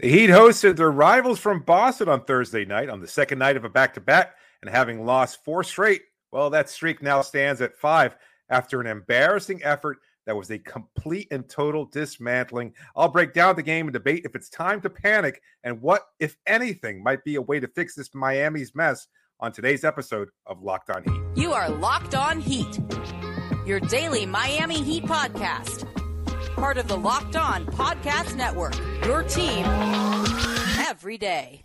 The Heat hosted their rivals from Boston on Thursday night on the second night of a back to back, and having lost four straight, well, that streak now stands at five after an embarrassing effort that was a complete and total dismantling. I'll break down the game and debate if it's time to panic and what, if anything, might be a way to fix this Miami's mess on today's episode of Locked On Heat. You are Locked On Heat, your daily Miami Heat podcast part of the Locked On Podcast Network. Your team every day.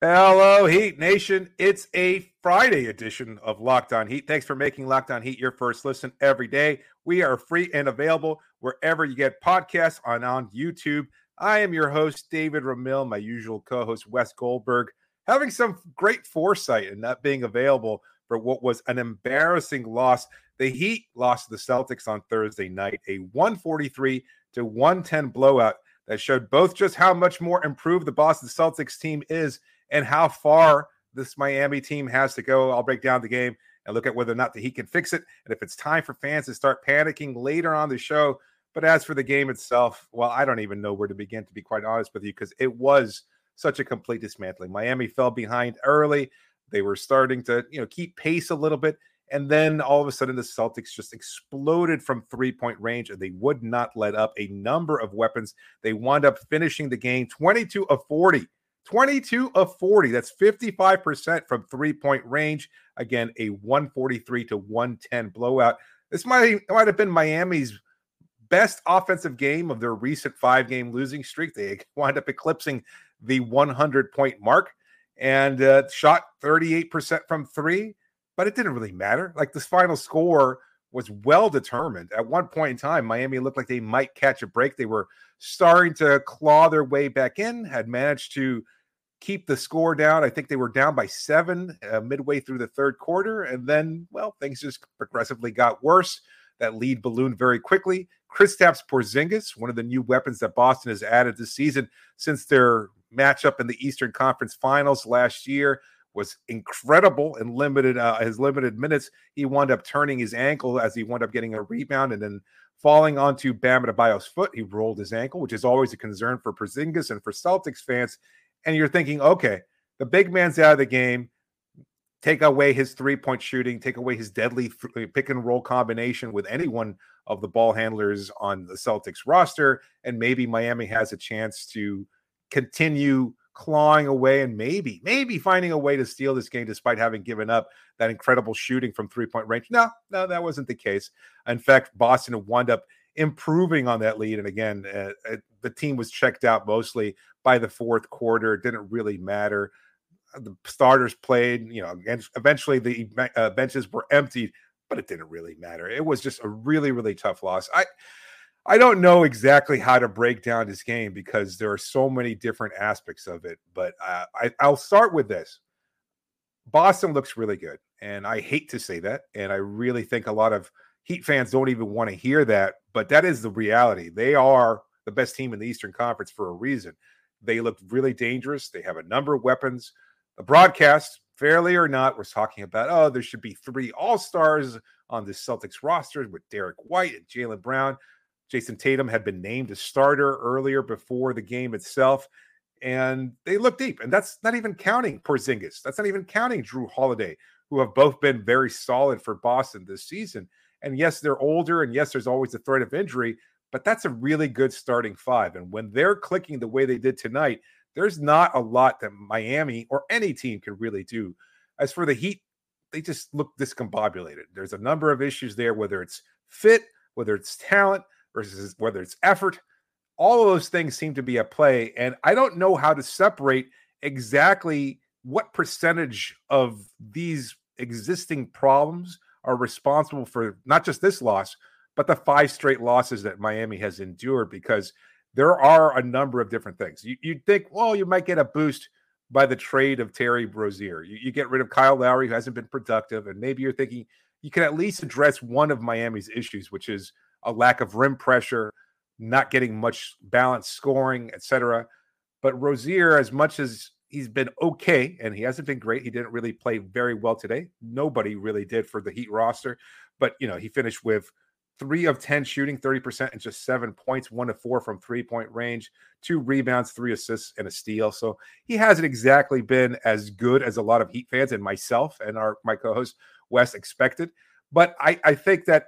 Hello, Heat Nation. It's a Friday edition of Locked On Heat. Thanks for making Locked On Heat your first listen every day. We are free and available wherever you get podcasts on, on YouTube. I am your host, David Ramil, my usual co host, Wes Goldberg, having some great foresight and not being available for what was an embarrassing loss. The Heat lost to the Celtics on Thursday night, a 143 to 110 blowout that showed both just how much more improved the Boston Celtics team is and how far this Miami team has to go. I'll break down the game and look at whether or not the Heat can fix it. And if it's time for fans to start panicking later on the show. But as for the game itself, well, I don't even know where to begin, to be quite honest with you, because it was such a complete dismantling. Miami fell behind early. They were starting to, you know, keep pace a little bit. And then all of a sudden, the Celtics just exploded from three point range and they would not let up a number of weapons. They wound up finishing the game 22 of 40 22 of 40. That's 55% from three point range. Again, a 143 to 110 blowout. This might, might have been Miami's best offensive game of their recent five game losing streak. They wind up eclipsing the 100 point mark and uh, shot 38% from three, but it didn't really matter. Like this final score was well determined. At one point in time, Miami looked like they might catch a break. They were starting to claw their way back in, had managed to keep the score down. I think they were down by seven uh, midway through the third quarter. And then, well, things just progressively got worse. That lead ballooned very quickly. Kristaps Porzingis, one of the new weapons that Boston has added this season since their matchup in the Eastern Conference Finals last year, was incredible in limited uh, his limited minutes. He wound up turning his ankle as he wound up getting a rebound and then falling onto Bam Adebayo's foot. He rolled his ankle, which is always a concern for Porzingis and for Celtics fans and you're thinking, okay, the big man's out of the game. Take away his three point shooting, take away his deadly uh, pick and roll combination with any one of the ball handlers on the Celtics roster. And maybe Miami has a chance to continue clawing away and maybe, maybe finding a way to steal this game despite having given up that incredible shooting from three point range. No, no, that wasn't the case. In fact, Boston wound up improving on that lead. And again, uh, the team was checked out mostly by the fourth quarter. It didn't really matter. Uh, the starters played, you know, eventually the uh, benches were emptied, but it didn't really matter. It was just a really, really tough loss. I, I don't know exactly how to break down this game because there are so many different aspects of it. But uh, I, I'll start with this. Boston looks really good, and I hate to say that, and I really think a lot of Heat fans don't even want to hear that, but that is the reality. They are the best team in the Eastern Conference for a reason. They look really dangerous. They have a number of weapons. The broadcast, fairly or not, was talking about, oh, there should be three All Stars on the Celtics roster with Derrick White and Jaylen Brown. Jayson Tatum had been named a starter earlier before the game itself, and they look deep. And that's not even counting Porzingis. That's not even counting Jrue Holiday, who have both been very solid for Boston this season. And yes, they're older, and yes, there's always the threat of injury, but that's a really good starting five. And when they're clicking the way they did tonight, there's not a lot that Miami or any team can really do. As for the Heat, they just look discombobulated. There's a number of issues there, whether it's fit, whether it's talent, versus whether it's effort. All of those things seem to be at play. And I don't know how to separate exactly what percentage of these existing problems are responsible for not just this loss, but the five straight losses that Miami has endured because there are a number of different things. You, would think, well, you might get a boost by the trade of Terry Rozier. You, you, get rid of Kyle Lowry, who hasn't been productive, and maybe you're thinking you can at least address one of Miami's issues, which is a lack of rim pressure, not getting much balanced scoring, etc. But Rozier, as much as he's been okay, and he hasn't been great, he didn't really play very well today. Nobody really did for the Heat roster. But you know, he finished with three of 10 shooting, 30%, and just seven points, one to four from three point range, two rebounds, three assists, and a steal. So he hasn't exactly been as good as a lot of Heat fans and myself and our my co-host Wes expected. But I, I think that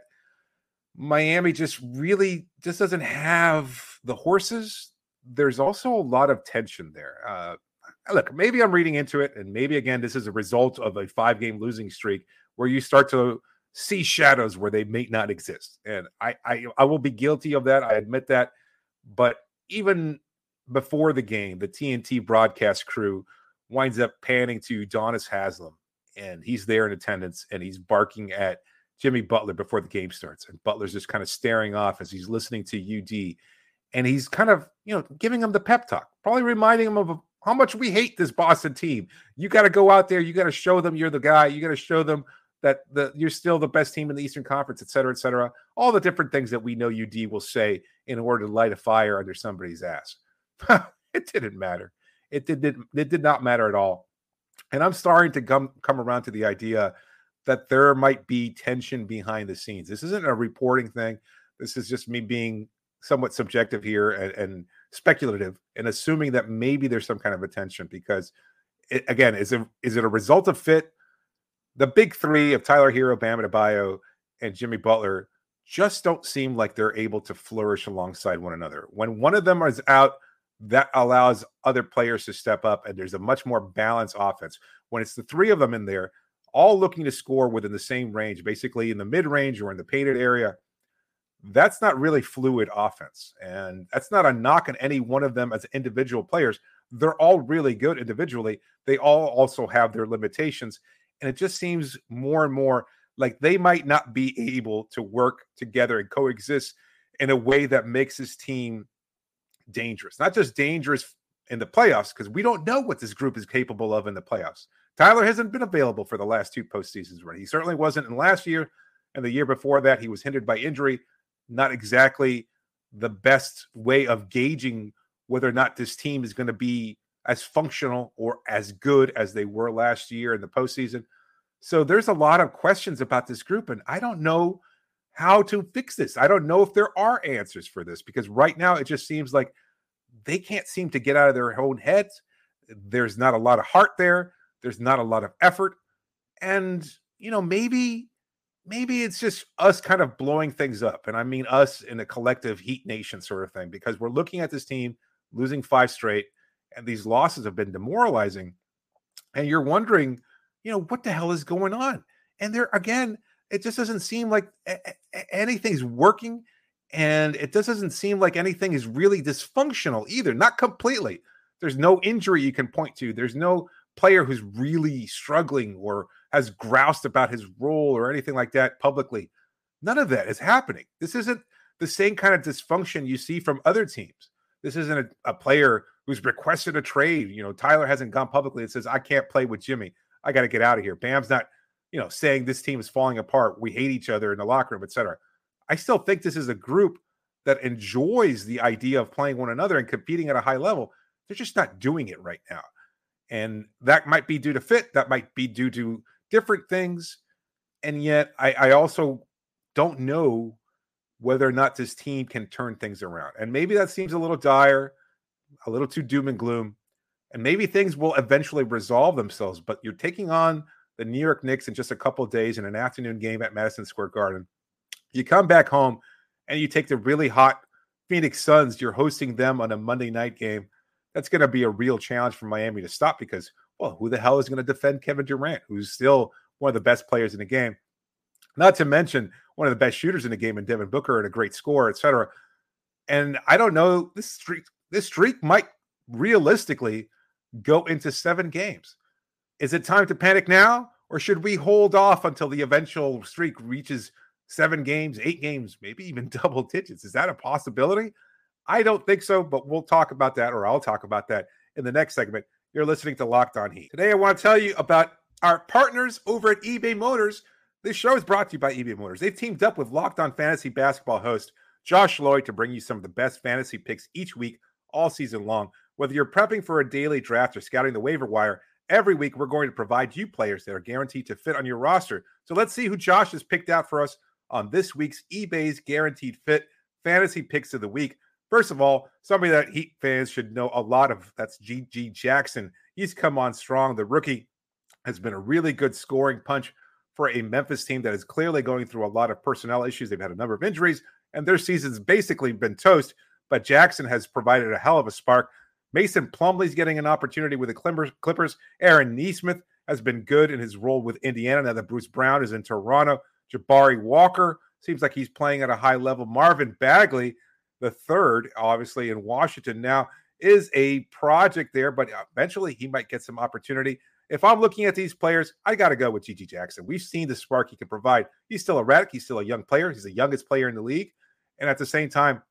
Miami just really just doesn't have the horses. There's also a lot of tension there. Uh, Uh, look, maybe I'm reading into it, and maybe again, this is a result of a five game losing streak where you start to see shadows where they may not exist. And I, I, I will be guilty of that. I admit that. But even before the game, the TNT broadcast crew winds up panning to Donis Haslem, and he's there in attendance, and he's barking at Jimmy Butler before the game starts, and Butler's just kind of staring off as he's listening to UD, and he's kind of you know giving him the pep talk, probably reminding him of how much we hate this Boston team. You got to go out there, you got to show them you're the guy, you got to show them that the you're still the best team in the Eastern Conference, et cetera, et cetera. All the different things that we know UD will say in order to light a fire under somebody's ass. it didn't matter. It did, it, did not matter at all. And I'm starting to come come around to the idea that there might be tension behind the scenes. This isn't a reporting thing. This is just me being somewhat subjective here and, and speculative and assuming that maybe there's some kind of attention because it, again, is it is it a result of fit? the big three of Tyler Herro, Bam Adebayo, and Jimmy Butler just don't seem like they're able to flourish alongside one another. When one of them is out, that allows other players to step up, and there's a much more balanced offense. When it's the three of them in there, all looking to score within the same range, basically in the mid range or in the painted area, that's not really fluid offense. And that's not a knock on any one of them as individual players. They're all really good individually. They all also have their limitations. And it just seems more and more like they might not be able to work together and coexist in a way that makes this team dangerous. Not just dangerous in the playoffs, because we don't know what this group is capable of in the playoffs. Tyler hasn't been available for the last two postseasons, right? He certainly wasn't in last year. And the year before that, he was hindered by injury. Not exactly the best way of gauging whether or not this team is going to be as functional or as good as they were last year in the postseason. So there's a lot of questions about this group, and I don't know how to fix this. I don't know if there are answers for this because right now it just seems like they can't seem to get out of their own heads. There's not a lot of heart there. There's not a lot of effort. And, you know, maybe maybe it's just us kind of blowing things up. And I mean us in a collective Heat Nation sort of thing, because we're looking at this team losing five straight and these losses have been demoralizing. And you're wondering, you know, what the hell is going on? And there again, it just doesn't seem like anything's working. And it just doesn't seem like anything is really dysfunctional either, not completely. There's no injury you can point to. There's no player who's really struggling or has groused about his role or anything like that publicly. None of that is happening. This isn't the same kind of dysfunction you see from other teams. This isn't a, a player who's requested a trade. You know, Tyler hasn't gone publicly and says, I can't play with Jimmy. I got to get out of here. Bam's not, you know, saying this team is falling apart. We hate each other in the locker room, etc. I still think this is a group that enjoys the idea of playing one another and competing at a high level. They're just not doing it right now. And that might be due to fit, that might be due to different things. And yet, I, I also don't know whether or not this team can turn things around. And maybe that seems a little dire a little too doom and gloom. And maybe things will eventually resolve themselves, but you're taking on the New York Knicks in just a couple days in an afternoon game at Madison Square Garden. You come back home and you take the really hot Phoenix Suns, you're hosting them on a Monday night game. That's going to be a real challenge for Miami to stop because, well, who the hell is going to defend Kevin Durant, who's still one of the best players in the game? Not to mention one of the best shooters in the game in Devin Booker and a great scorer, etc. And I don't know, this streak this streak might realistically go into seven games. Is it time to panic now, or should we hold off until the eventual streak reaches seven games, eight games, maybe even double digits? Is that a possibility? I don't think so, but we'll talk about that, or I'll talk about that in the next segment. You're listening to Locked On Heat. Today, I want to tell you about our partners over at eBay Motors. This show is brought to you by eBay Motors. They've teamed up with Locked On Fantasy Basketball host Josh Lloyd to bring you some of the best fantasy picks each week all season long Whether you're prepping for a daily draft or scouting the waiver wire, every week we're going to provide you players that are guaranteed to fit on your roster. So let's see who Josh has picked out for us on this week's eBay's Guaranteed Fit Fantasy Picks of the Week. First of all, somebody that Heat fans should know a lot of that's GG Jackson. He's come on strong. The rookie has been a really good scoring punch for a Memphis team that is clearly going through a lot of personnel issues. They've had a number of injuries, and their season's basically been toast. But Jackson has provided a hell of a spark. Mason Plumlee's getting an opportunity with the Clippers. Aaron Nesmith has been good in his role with Indiana. Now that Bruce Brown is in Toronto, Jabari Walker seems like he's playing at a high level. Marvin Bagley, the third, obviously in Washington now, is a project there, but uh, eventually he might get some opportunity. If I'm looking at these players, I got to go with GG Jackson. We've seen the spark he can provide. He's still a radic. He's still a young player. He's the youngest player in the league. And at the same time,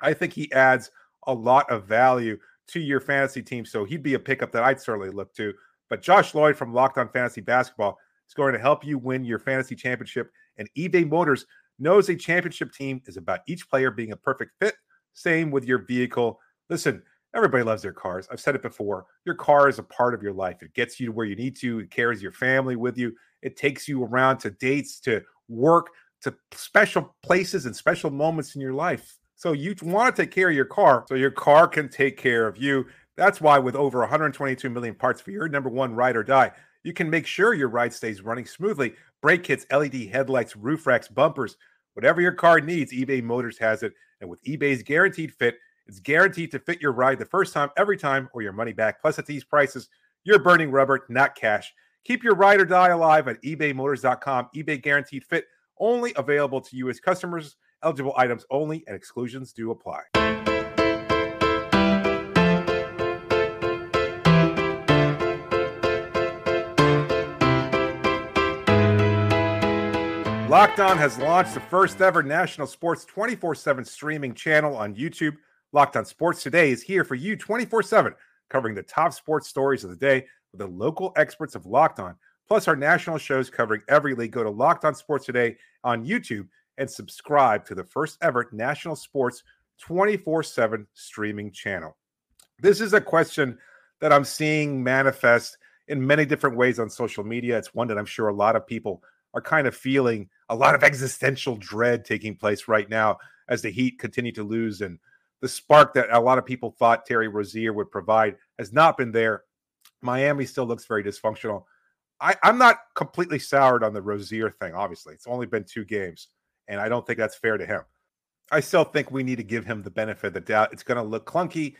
I think he adds a lot of value to your fantasy team. So he'd be a pickup that I'd certainly look to. But Josh Lloyd from Locked On Fantasy Basketball is going to help you win your fantasy championship. And eBay Motors knows a championship team is about each player being a perfect fit. Same with your vehicle. Listen, Everybody loves their cars. I've said it before. Your car is a part of your life. It gets you to where you need to. It carries your family with you. It takes you around to dates, to work, to special places and special moments in your life. So you want to take care of your car so your car can take care of you. That's why with over 122 million parts for your number one ride or die, you can make sure your ride stays running smoothly. Brake kits, LED headlights, roof racks, bumpers, whatever your car needs, eBay Motors has it. And with eBay's guaranteed fit, it's guaranteed to fit your ride the first time, every time, or your money back. Plus, at these prices, you're burning rubber, not cash. Keep your ride or die alive at ebaymotors.com. eBay guaranteed fit only available to U.S. customers. Eligible items only, and exclusions do apply. Locked On has launched the first ever national sports 24 7 streaming channel on YouTube. Locked on Sports Today is here for you 24 7, covering the top sports stories of the day with the local experts of Locked On, plus our national shows covering every league. Go to Locked On Sports Today on YouTube and subscribe to the first ever national sports 24 7 streaming channel. This is a question that I'm seeing manifest in many different ways on social media. It's one that I'm sure a lot of people are kind of feeling a lot of existential dread taking place right now as the Heat continue to lose and the spark that a lot of people thought Terry Rozier would provide has not been there. Miami still looks very dysfunctional. I, am not completely soured on the Rozier thing, obviously. It's only been two games, and I don't think that's fair to him. I still think we need to give him the benefit of the doubt. It's going to look clunky,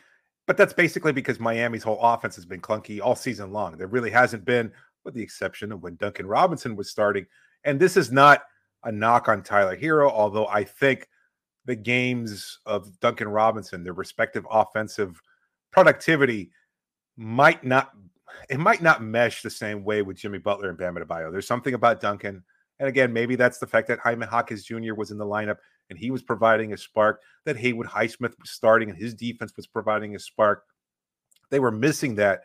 but that's basically because Miami's whole offense has been clunky all season long. There really hasn't been, with the exception of when Duncan Robinson was starting. And this is not a knock on Tyler Herro, although I think the games of Duncan Robinson, their respective offensive productivity might not it might not mesh the same way with Jimmy Butler and Bam Adebayo. There's something about Duncan, and again, maybe that's the fact that Jaime Jaquez Jr. was in the lineup and he was providing a spark. That Haywood Highsmith was starting and his defense was providing a spark. They were missing that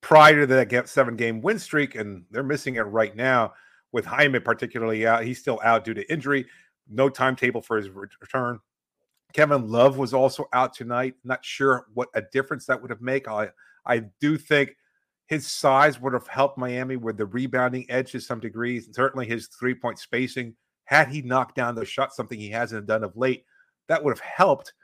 prior to that seven game win streak, and they're missing it right now with Jaime particularly out. He's still out due to injury no timetable for his return. Kevin Love was also out tonight. Not sure what a difference that would have made. I I do think his size would have helped Miami with the rebounding edge to some degree. Certainly his three point spacing. Had he knocked down those shots, something he hasn't done of late, that would have helped.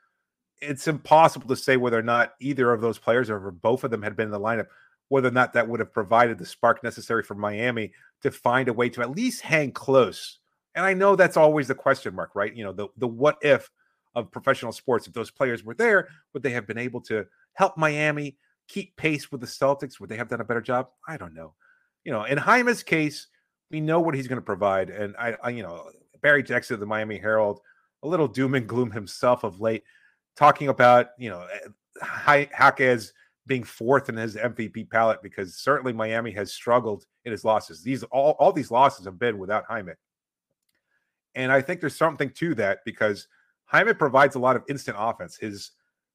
It's impossible to say whether or not either of those players or both of them had been in the lineup, whether or not that would have provided the spark necessary for Miami to find a way to at least hang close and I know that's always the question mark, right? You know, the the what if of professional sports. If those players were there, would they have been able to help Miami keep pace with the Celtics? Would they have done a better job? I don't know. You know, in Jaime's case, we know what he's going to provide. And I, I, you know, Barry Jackson of the Miami Herald, a little doom and gloom himself of late, talking about, you know, eh, Jaquez being fourth in his MVP palette because certainly Miami has struggled in his losses. These all all these losses have been without Jaime. And I think there's something to that because Jaime provides a lot of instant offense. His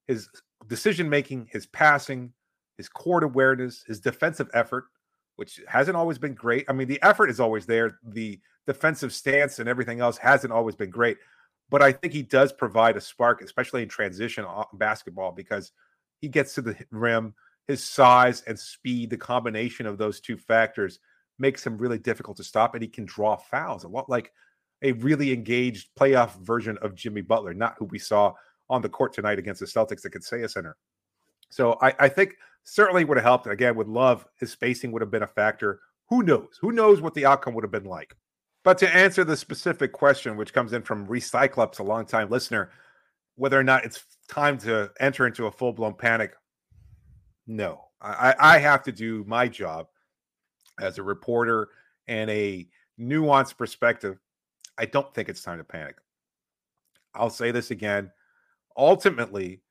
his decision making, his passing, his court awareness, his defensive effort, which hasn't always been great. I mean, the effort is always there. The defensive stance and everything else hasn't always been great. But I think he does provide a spark, especially in transition uh, basketball, because he gets to the rim. His size and speed, the combination of those two factors makes him really difficult to stop, and he can draw fouls a lot like a really engaged playoff version of Jimmy Butler, not who we saw on the court tonight against the Celtics at Kaseya Center. So I, I think certainly would have helped. Again, would love his spacing would have been a factor. Who knows? Who knows what the outcome would have been like? But to answer the specific question, which comes in from Recyclops, a longtime listener, whether or not it's time to enter into a full blown panic, no. I, I have to do my job as a reporter and a nuanced perspective. I don't think it's time to panic. I'll say this again. Ultimately,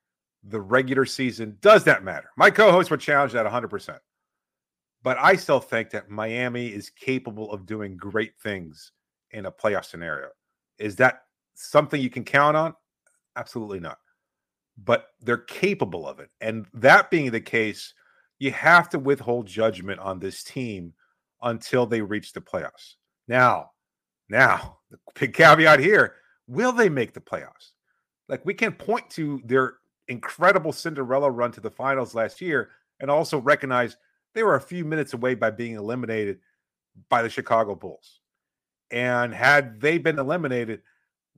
the regular season does not matter. My co host would challenge that 100%. But I still think that Miami is capable of doing great things in a playoff scenario. Is that something you can count on? Absolutely not. But they're capable of it. And that being the case, you have to withhold judgment on this team until they reach the playoffs. Now, now, the big caveat here will they make the playoffs? Like we can point to their incredible Cinderella run to the finals last year and also recognize they were a few minutes away by being eliminated by the Chicago Bulls. And had they been eliminated,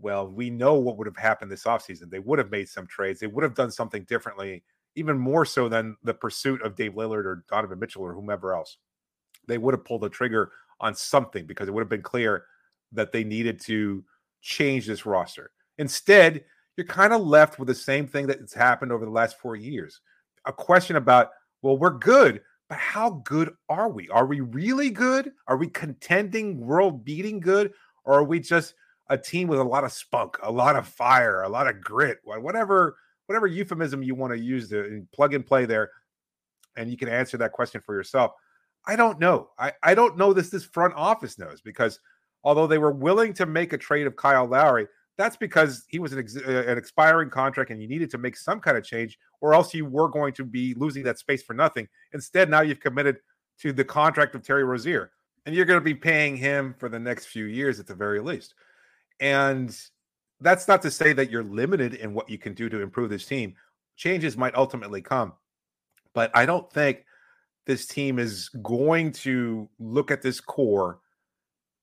well, we know what would have happened this offseason. They would have made some trades. They would have done something differently, even more so than the pursuit of Dame Lillard or Donovan Mitchell or whomever else. They would have pulled the trigger on something because it would have been clear that they needed to change this roster. Instead, you're kind of left with the same thing that's happened over the last four years a question about, well, we're good, but how good are we? Are we really good? Are we contending, world beating good? Or are we just a team with a lot of spunk, a lot of fire, a lot of grit, whatever whatever euphemism you want to use to plug and play there, and you can answer that question for yourself. I don't know. I, I don't know this this front office knows because although they were willing to make a trade of Kyle Lowry, that's because he was an, ex- uh, an expiring contract and you needed to make some kind of change, or else you were going to be losing that space for nothing. Instead, now you've committed to the contract of Terry Rozier, and you're going to be paying him for the next few years at the very least. And that's not to say that you're limited in what you can do to improve this team. Changes might ultimately come, but I don't think this team is going to look at this core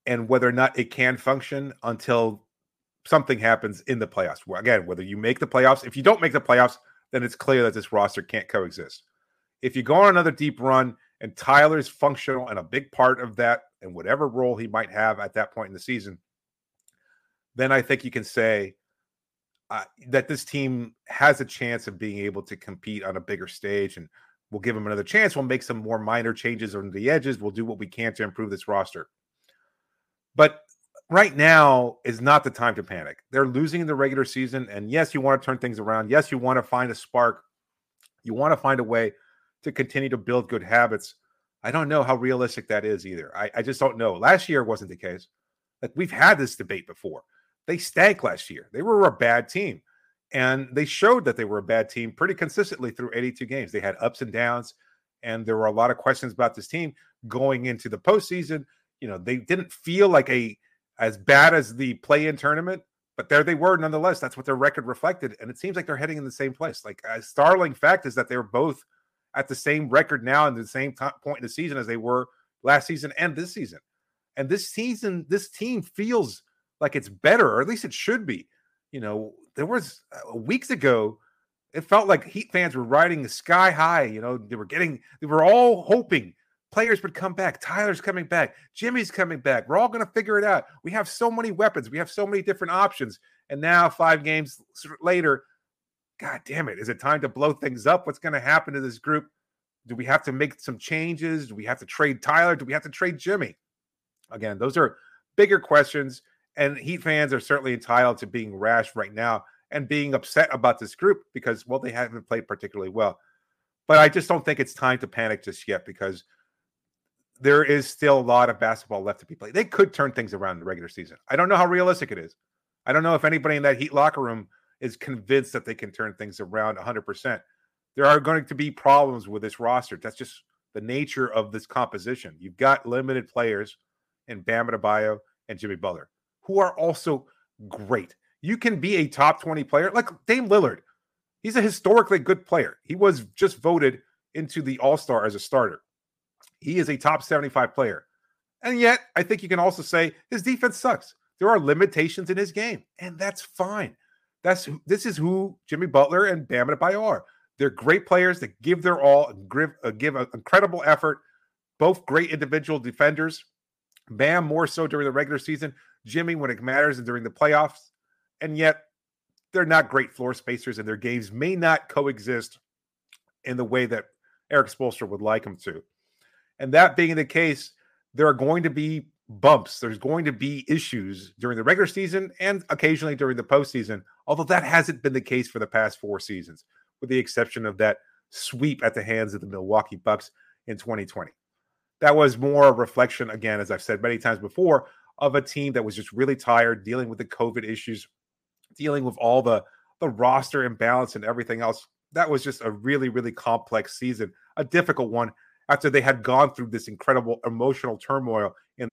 and whether or not it can function until something happens in the playoffs. Again, whether you make the playoffs, if you don't make the playoffs, then it's clear that this roster can't coexist. If you go on another deep run and Tyler's functional and a big part of that, and whatever role he might have at that point in the season, then I think you can say uh, that this team has a chance of being able to compete on a bigger stage and we'll give them another chance. We'll make some more minor changes on the edges. We'll do what we can to improve this roster. But right now is not the time to panic. They're losing in the regular season. And yes, you want to turn things around. Yes, you want to find a spark. You want to find a way to continue to build good habits. I don't know how realistic that is either. I, I just don't know. Last year wasn't the case. Like we've had this debate before. They stank last year. They were a bad team. And they showed that they were a bad team pretty consistently through 82 games. They had ups and downs. And there were a lot of questions about this team going into the postseason. You know, they didn't feel like a as bad as the play-in tournament, but there they were nonetheless. That's what their record reflected, and it seems like they're heading in the same place. Like a startling fact is that they're both at the same record now and the same point in the season as they were last season and this season. And this season, this team feels like it's better, or at least it should be. You know, there was uh, weeks ago, it felt like Heat fans were riding the sky high. You know, they were getting, they were all hoping players would come back. Tyler's coming back. Jimmy's coming back. We're all going to figure it out. We have so many weapons. We have so many different options. And now, five games later, God damn it. Is it time to blow things up? What's going to happen to this group? Do we have to make some changes? Do we have to trade Tyler? Do we have to trade Jimmy? Again, those are bigger questions. And Heat fans are certainly entitled to being rash right now and being upset about this group because, well, they haven't played particularly well. But I just don't think it's time to panic just yet because there is still a lot of basketball left to be played. They could turn things around in the regular season. I don't know how realistic it is. I don't know if anybody in that Heat locker room is convinced that they can turn things around 100%. There are going to be problems with this roster. That's just the nature of this composition. You've got limited players in Bam Adebayo and Jimmy Butler, who are also great. You can be a top 20 player like Dame Lillard. He's a historically good player. He was just voted into the All Star as a starter. He is a top 75 player. And yet, I think you can also say his defense sucks. There are limitations in his game, and that's fine. That's this is who Jimmy Butler and Bam Adebayo are. They're great players that give their all and give, uh, give an incredible effort. Both great individual defenders. Bam more so during the regular season. Jimmy when it matters and during the playoffs. And yet, they're not great floor spacers, and their games may not coexist in the way that Erik Spoelstra would like them to. And that being the case, there are going to be bumps. There's going to be issues during the regular season and occasionally during the postseason, although that hasn't been the case for the past four seasons, with the exception of that sweep at the hands of the Milwaukee Bucks in 2020. That was more a reflection, again, as I've said many times before, of a team that was just really tired, dealing with the COVID issues, dealing with all the the roster imbalance and everything else. That was just a really, really complex season, a difficult one after they had gone through this incredible emotional turmoil. And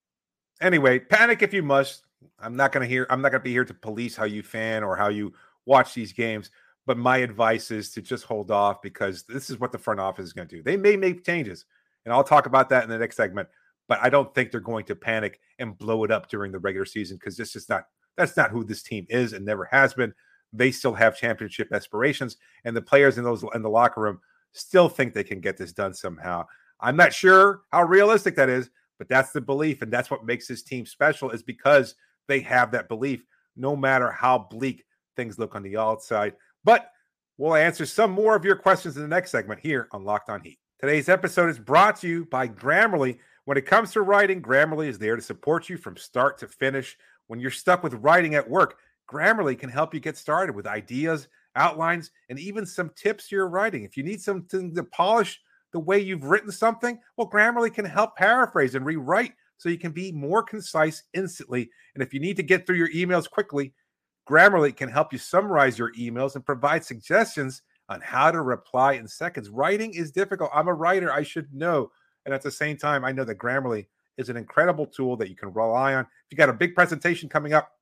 anyway, panic if you must. I'm not to hear. I'm not to be here to police how you fan or how you watch these games. But my advice is to just hold off because this is what the front office is going to do. They may make changes, and I'll talk about that in the next segment. But I don't think they're going to panic and blow it up during the regular season because this is not that's not who this team is and never has been. They still have championship aspirations, and the players in those in the locker room still think they can get this done somehow. I'm not sure how realistic that is, but that's the belief, and that's what makes this team special. Is because they have that belief, no matter how bleak things look on the outside. But we'll answer some more of your questions in the next segment here on Locked On Heat. Today's episode is brought to you by Grammarly. When it comes to writing, Grammarly is there to support you from start to finish. When you're stuck with writing at work, Grammarly can help you get started with ideas, outlines, and even some tips to your writing. If you need something to polish the way you've written something, well, Grammarly can help paraphrase and rewrite so you can be more concise instantly. And if you need to get through your emails quickly, Grammarly can help you summarize your emails and provide suggestions on how to reply in seconds. Writing is difficult. I'm a writer, I should know. And at the same time, I know that Grammarly is an incredible tool that you can rely on. If you got a big presentation coming up,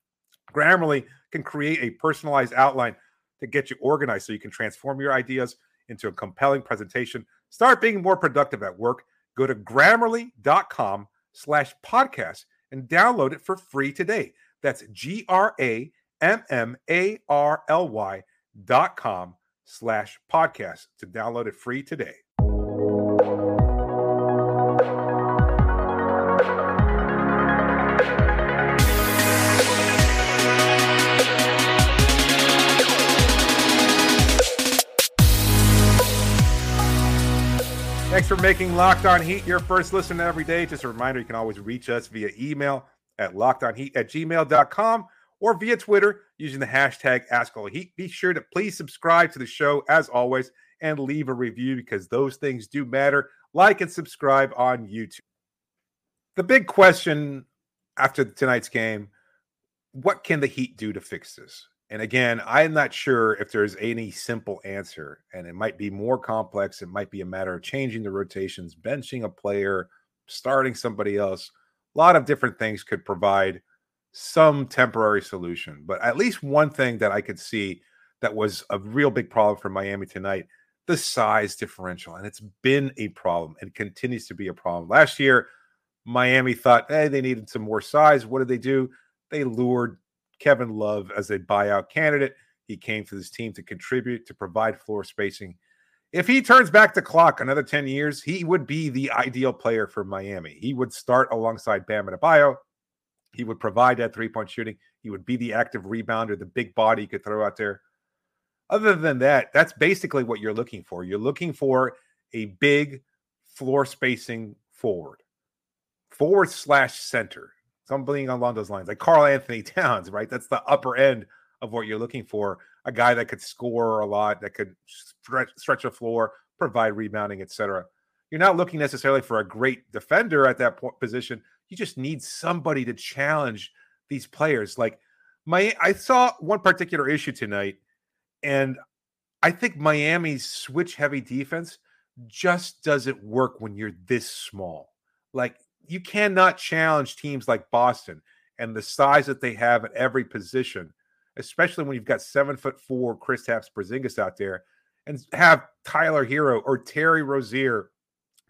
Grammarly can create a personalized outline to get you organized so you can transform your ideas into a compelling presentation. Start being more productive at work. Go to grammarly.com slash podcast and download it for free today. That's G R A M M A R L Y dot com slash podcast to download it free today. Thanks for making Locked On Heat your first listen every day. Just a reminder, you can always reach us via email at lockedonheat at gmail.com or via Twitter using the hashtag AskAllHeat. Be sure to please subscribe to the show as always and leave a review because those things do matter. Like and subscribe on YouTube. The big question after tonight's game what can the Heat do to fix this? And again, I'm not sure if there's any simple answer, and it might be more complex. It might be a matter of changing the rotations, benching a player, starting somebody else. A lot of different things could provide some temporary solution. But at least one thing that I could see that was a real big problem for Miami tonight the size differential. And it's been a problem and continues to be a problem. Last year, Miami thought, hey, they needed some more size. What did they do? They lured Kevin Love as a buyout candidate. He came to this team to contribute, to provide floor spacing. If he turns back the clock another 10 years, he would be the ideal player for Miami. He would start alongside Bam Adebayo. He would provide that three point shooting. He would be the active rebounder, the big body you could throw out there. Other than that, that's basically what you're looking for. You're looking for a big floor spacing forward, forward slash center something along those lines, like Karl Anthony Towns, right? That's the upper end of what you're looking for. A guy that could score a lot, that could stretch, stretch the floor, provide rebounding, etc. You're not looking necessarily for a great defender at that position. You just need somebody to challenge these players. Like my, I saw one particular issue tonight, and I think Miami's switch heavy defense just doesn't work when you're this small. Like you cannot challenge teams like Boston and the size that they have at every position especially when you've got seven foot four Chris Kristaps Porzingis out there, and have Tyler Herro or Terry Rozier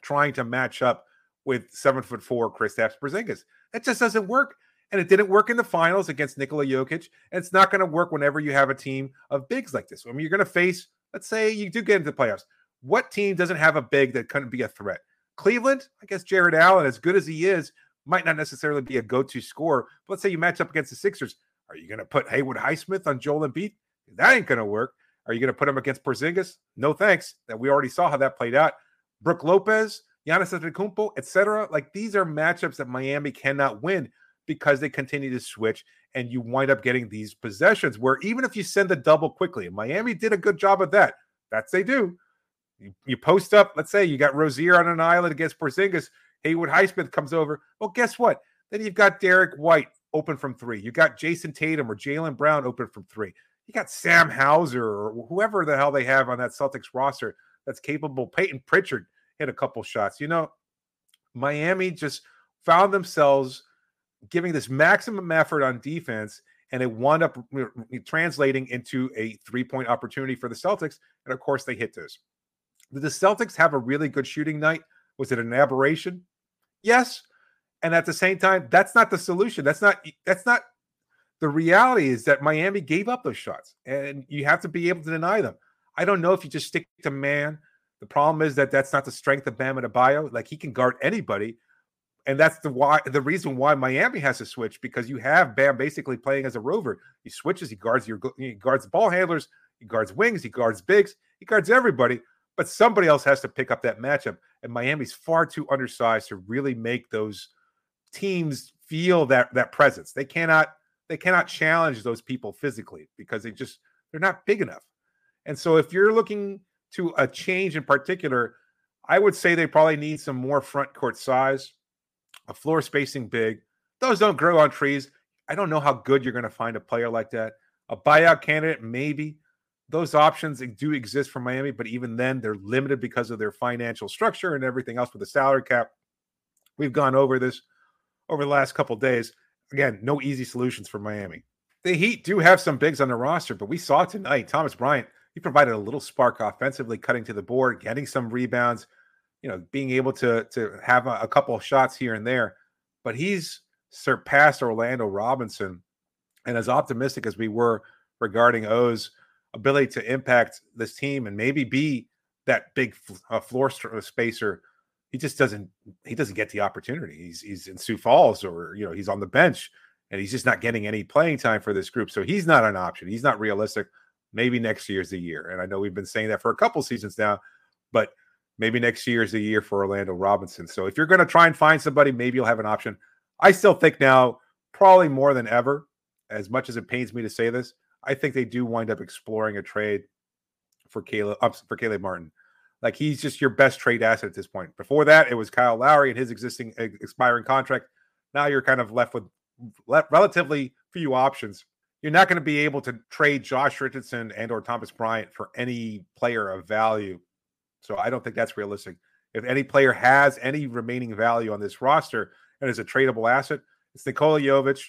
trying to match up with seven foot four Chris Kristaps Porzingis. That just doesn't work. And it didn't work in the finals against Nikola Jokic. And it's not going to work whenever you have a team of bigs like this. I mean, you're going to face, let's say you do get into the playoffs. What team doesn't have a big that couldn't be a threat? Cleveland, I guess Jarrett Allen, as good as he is, might not necessarily be a go-to scorer. But let's say you match up against the Sixers. Are you going to put Haywood Highsmith on Joel Embiid? That ain't going to work. Are you going to put him against Porzingis? No thanks. That we already saw how that played out. Brook Lopez, Giannis Antetokounmpo, etc. Like these are matchups that Miami cannot win because they continue to switch, and you wind up getting these possessions where even if you send the double quickly, Miami did a good job of that. That's they do. You, you post up. Let's say you got Rozier on an island against Porzingis. Haywood Highsmith comes over. Well, guess what? Then you've got Derrick White open from three. You got Jayson Tatum or Jaylen Brown open from three. You got Sam Hauser or whoever the hell they have on that Celtics roster that's capable. Payton Pritchard hit a couple shots. You know, Miami just found themselves giving this maximum effort on defense, and it wound up translating into a three point opportunity for the Celtics. And of course, they hit this. Did the Celtics have a really good shooting night? Was it an aberration? Yes. And at the same time, that's not the solution. That's not that's not the reality is that Miami gave up those shots and you have to be able to deny them. I don't know if you just stick to man the problem is that that's not the strength of Bam Adebayo. Like he can guard anybody, and that's the why the reason why Miami has to switch because you have Bam basically playing as a rover. He switches, he guards your he guards ball handlers, he guards wings, he guards bigs, he guards everybody. But somebody else has to pick up that matchup, and Miami's far too undersized to really make those teams feel that that presence. They cannot they cannot challenge those people physically because they just they're not big enough. And so if you're looking to a change in particular, I would say they probably need some more front court size, a floor spacing big. Those don't grow on trees. I don't know how good you're going to find a player like that. A buyout candidate, maybe. Those options do exist for Miami, but even then, they're limited because of their financial structure and everything else with the salary cap. We've gone over this over the last couple days. Again, no easy solutions for Miami. The Heat do have some bigs on the roster, but we saw tonight Thomas Bryant he provided a little spark offensively, cutting to the board, getting some rebounds, you know, being able to to have a, a couple of shots here and there. But he's surpassed Orlando Robinson, and as optimistic as we were regarding O's ability to impact this team and maybe be that big uh, floor spacer, he just doesn't he doesn't get the opportunity. He's he's in Sioux Falls or you know he's on the bench and he's just not getting any playing time for this group. So he's not an option. He's not realistic maybe next year's the year. And I know we've been saying that for a couple seasons now, but maybe next year is the year for Orlando Robinson. So if you're going to try and find somebody, maybe you'll have an option. I still think now, probably more than ever, as much as it pains me to say this, I think they do wind up exploring a trade for Caleb for Caleb Martin. Like he's just your best trade asset at this point. Before that, it was Kyle Lowry and his existing expiring contract. Now you're kind of left with relatively few options you're not going to be able to trade Josh Richardson and or Thomas Bryant for any player of value. So I don't think that's realistic. If any player has any remaining value on this roster and is a tradable asset, it's Nikola Jovic,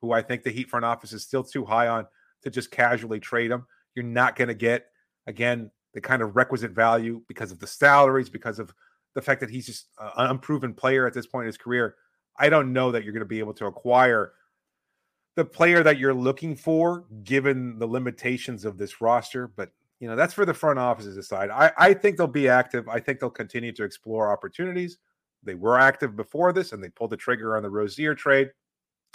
who I think the Heat front office is still too high on to just casually trade him. You're not going to get again the kind of requisite value because of the salaries, because of the fact that he's just an unproven player at this point in his career. I don't know that you're going to be able to acquire the player that you're looking for, given the limitations of this roster. But you know, that's for the front office to decide. I, I think they'll be active. I think they'll continue to explore opportunities. They were active before this, and they pulled the trigger on the Rozier trade,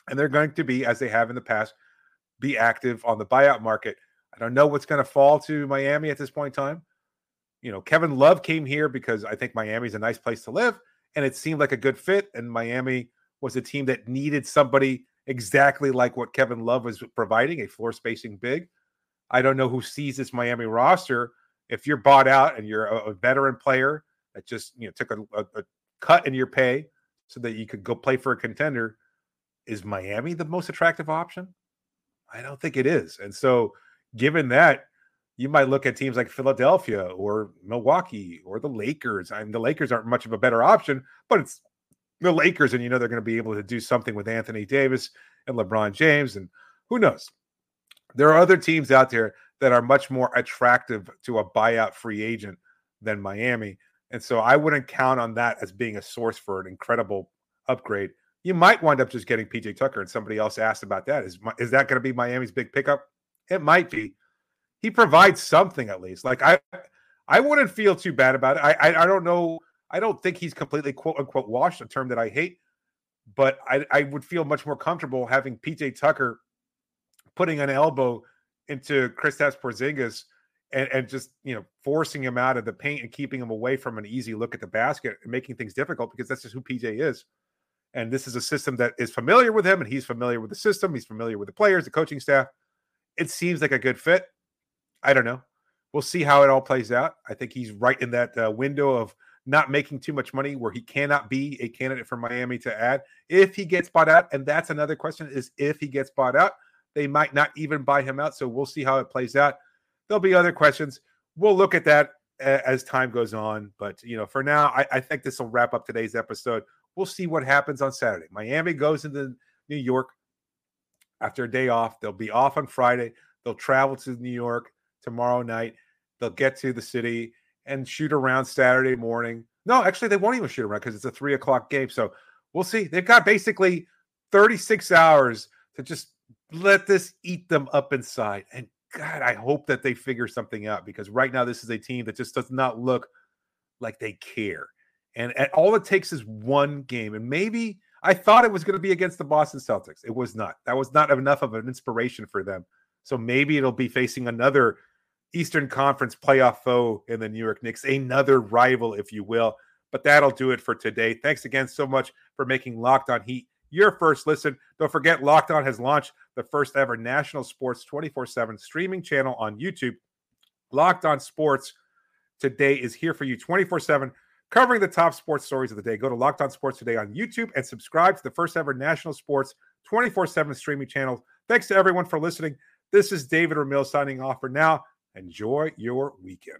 and they're going to be, as they have in the past, be active on the buyout market. I don't know what's going to fall to Miami at this point in time. You know, Kevin Love came here because I think Miami's a nice place to live, and it seemed like a good fit. And Miami was a team that needed somebody exactly like what Kevin Love was providing a floor spacing big. I don't know who sees this Miami roster. If you're bought out and you're a, veteran player that just you know took a, a, a cut in your pay so that you could go play for a contender, is Miami the most attractive option? I don't think it is. And so, given that, you might look at teams like Philadelphia or Milwaukee or the Lakers. I mean, the Lakers aren't much of a better option, but it's the Lakers, and you know they're going to be able to do something with Anthony Davis and LeBron James, and who knows? There are other teams out there that are much more attractive to a buyout free agent than Miami. And so I wouldn't count on that as being a source for an incredible upgrade. You might wind up just getting PJ Tucker, and somebody else asked about that. Is is that going to be Miami's big pickup? It might be. He provides something at least. Like I, I wouldn't feel too bad about it. I, I, I don't know. I don't think he's completely quote unquote washed, a term that I hate. But I, I would feel much more comfortable having PJ Tucker putting an elbow into Kristaps Porzingis and, and just you know forcing him out of the paint and keeping him away from an easy look at the basket and making things difficult because that's just who PJ is. And this is a system that is familiar with him, and he's familiar with the system. He's familiar with the players, the coaching staff. It seems like a good fit. I don't know. We'll see how it all plays out. I think he's right in that uh, window of not making too much money where he cannot be a candidate for Miami to add if he gets bought out. And that's another question is if he gets bought out, they might not even buy him out. So we'll see how it plays out. There'll be other questions. We'll look at that as time goes on. But, you know, for now, I, I think this will wrap up today's episode. We'll see what happens on Saturday. Miami goes into New York after a day off. They'll be off on Friday. They'll travel to New York tomorrow night. They'll get to the city and shoot around Saturday morning. No, actually, they won't even shoot around because it's a three o'clock game. So we'll see. They've got basically 36 hours to just let this eat them up inside. And God, I hope that they figure something out because right now this is a team that just does not look like they care. And, and all it takes is one game. And maybe I thought it was going to be against the Boston Celtics. It was not. That was not enough of an inspiration for them. So maybe it'll be facing another Eastern Conference playoff foe in the New York Knicks, another rival, if you will. But that'll do it for today. Thanks again so much for making Locked On Heat your first listen. Don't forget, Locked On has launched the first ever national sports 24 7 streaming channel on YouTube. Locked On Sports today is here for you 24 7, covering the top sports stories of the day. Go to Locked On Sports today on YouTube and subscribe to the first ever national sports 24 7 streaming channel. Thanks to everyone for listening. This is David Ramil signing off for now. Enjoy your weekend.